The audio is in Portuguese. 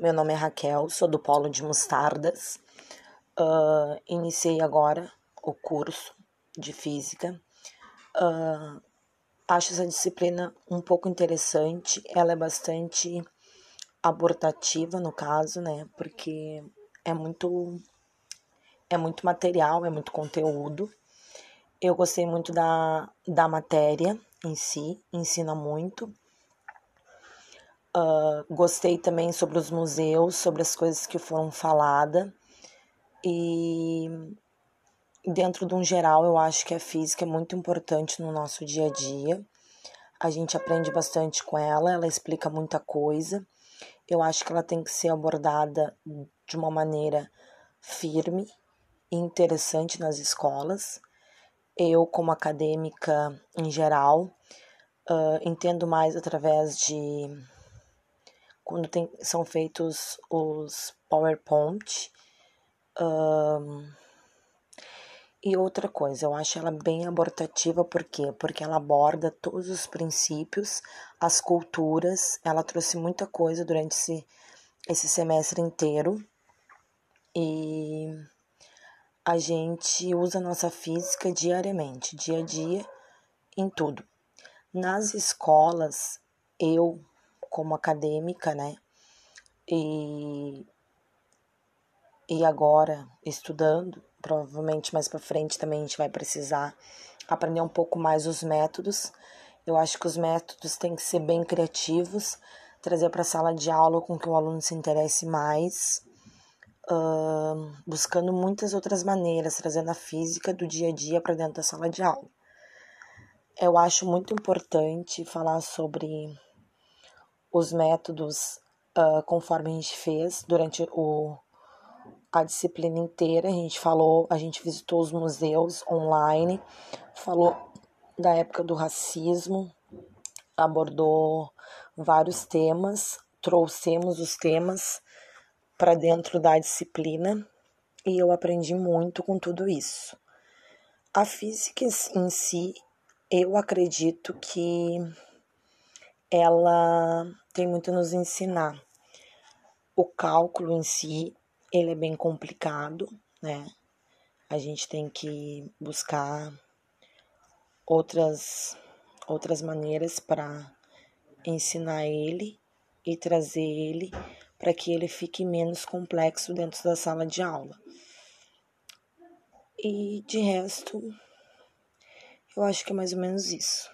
meu nome é Raquel, sou do Polo de Mostardas. Uh, iniciei agora o curso de Física. Uh, acho essa disciplina um pouco interessante, ela é bastante abortativa no caso, né? Porque é muito é muito material, é muito conteúdo. Eu gostei muito da, da matéria em si, ensina muito. Uh, gostei também sobre os museus, sobre as coisas que foram faladas. E dentro de um geral, eu acho que a física é muito importante no nosso dia a dia. A gente aprende bastante com ela, ela explica muita coisa. Eu acho que ela tem que ser abordada de uma maneira firme e interessante nas escolas. Eu, como acadêmica em geral, uh, entendo mais através de quando tem, são feitos os PowerPoint. Um, e outra coisa, eu acho ela bem abortativa, por quê? Porque ela aborda todos os princípios, as culturas, ela trouxe muita coisa durante esse, esse semestre inteiro. E a gente usa a nossa física diariamente, dia a dia, em tudo. Nas escolas, eu como acadêmica, né? E, e agora estudando, provavelmente mais para frente também a gente vai precisar aprender um pouco mais os métodos. Eu acho que os métodos têm que ser bem criativos, trazer para a sala de aula com que o aluno se interesse mais, uh, buscando muitas outras maneiras, trazendo a física do dia a dia para dentro da sala de aula. Eu acho muito importante falar sobre os métodos uh, conforme a gente fez durante o, a disciplina inteira. A gente falou, a gente visitou os museus online, falou da época do racismo, abordou vários temas, trouxemos os temas para dentro da disciplina e eu aprendi muito com tudo isso. A física em si, eu acredito que ela tem muito a nos ensinar. O cálculo em si, ele é bem complicado, né? A gente tem que buscar outras outras maneiras para ensinar ele e trazer ele para que ele fique menos complexo dentro da sala de aula. E de resto, eu acho que é mais ou menos isso.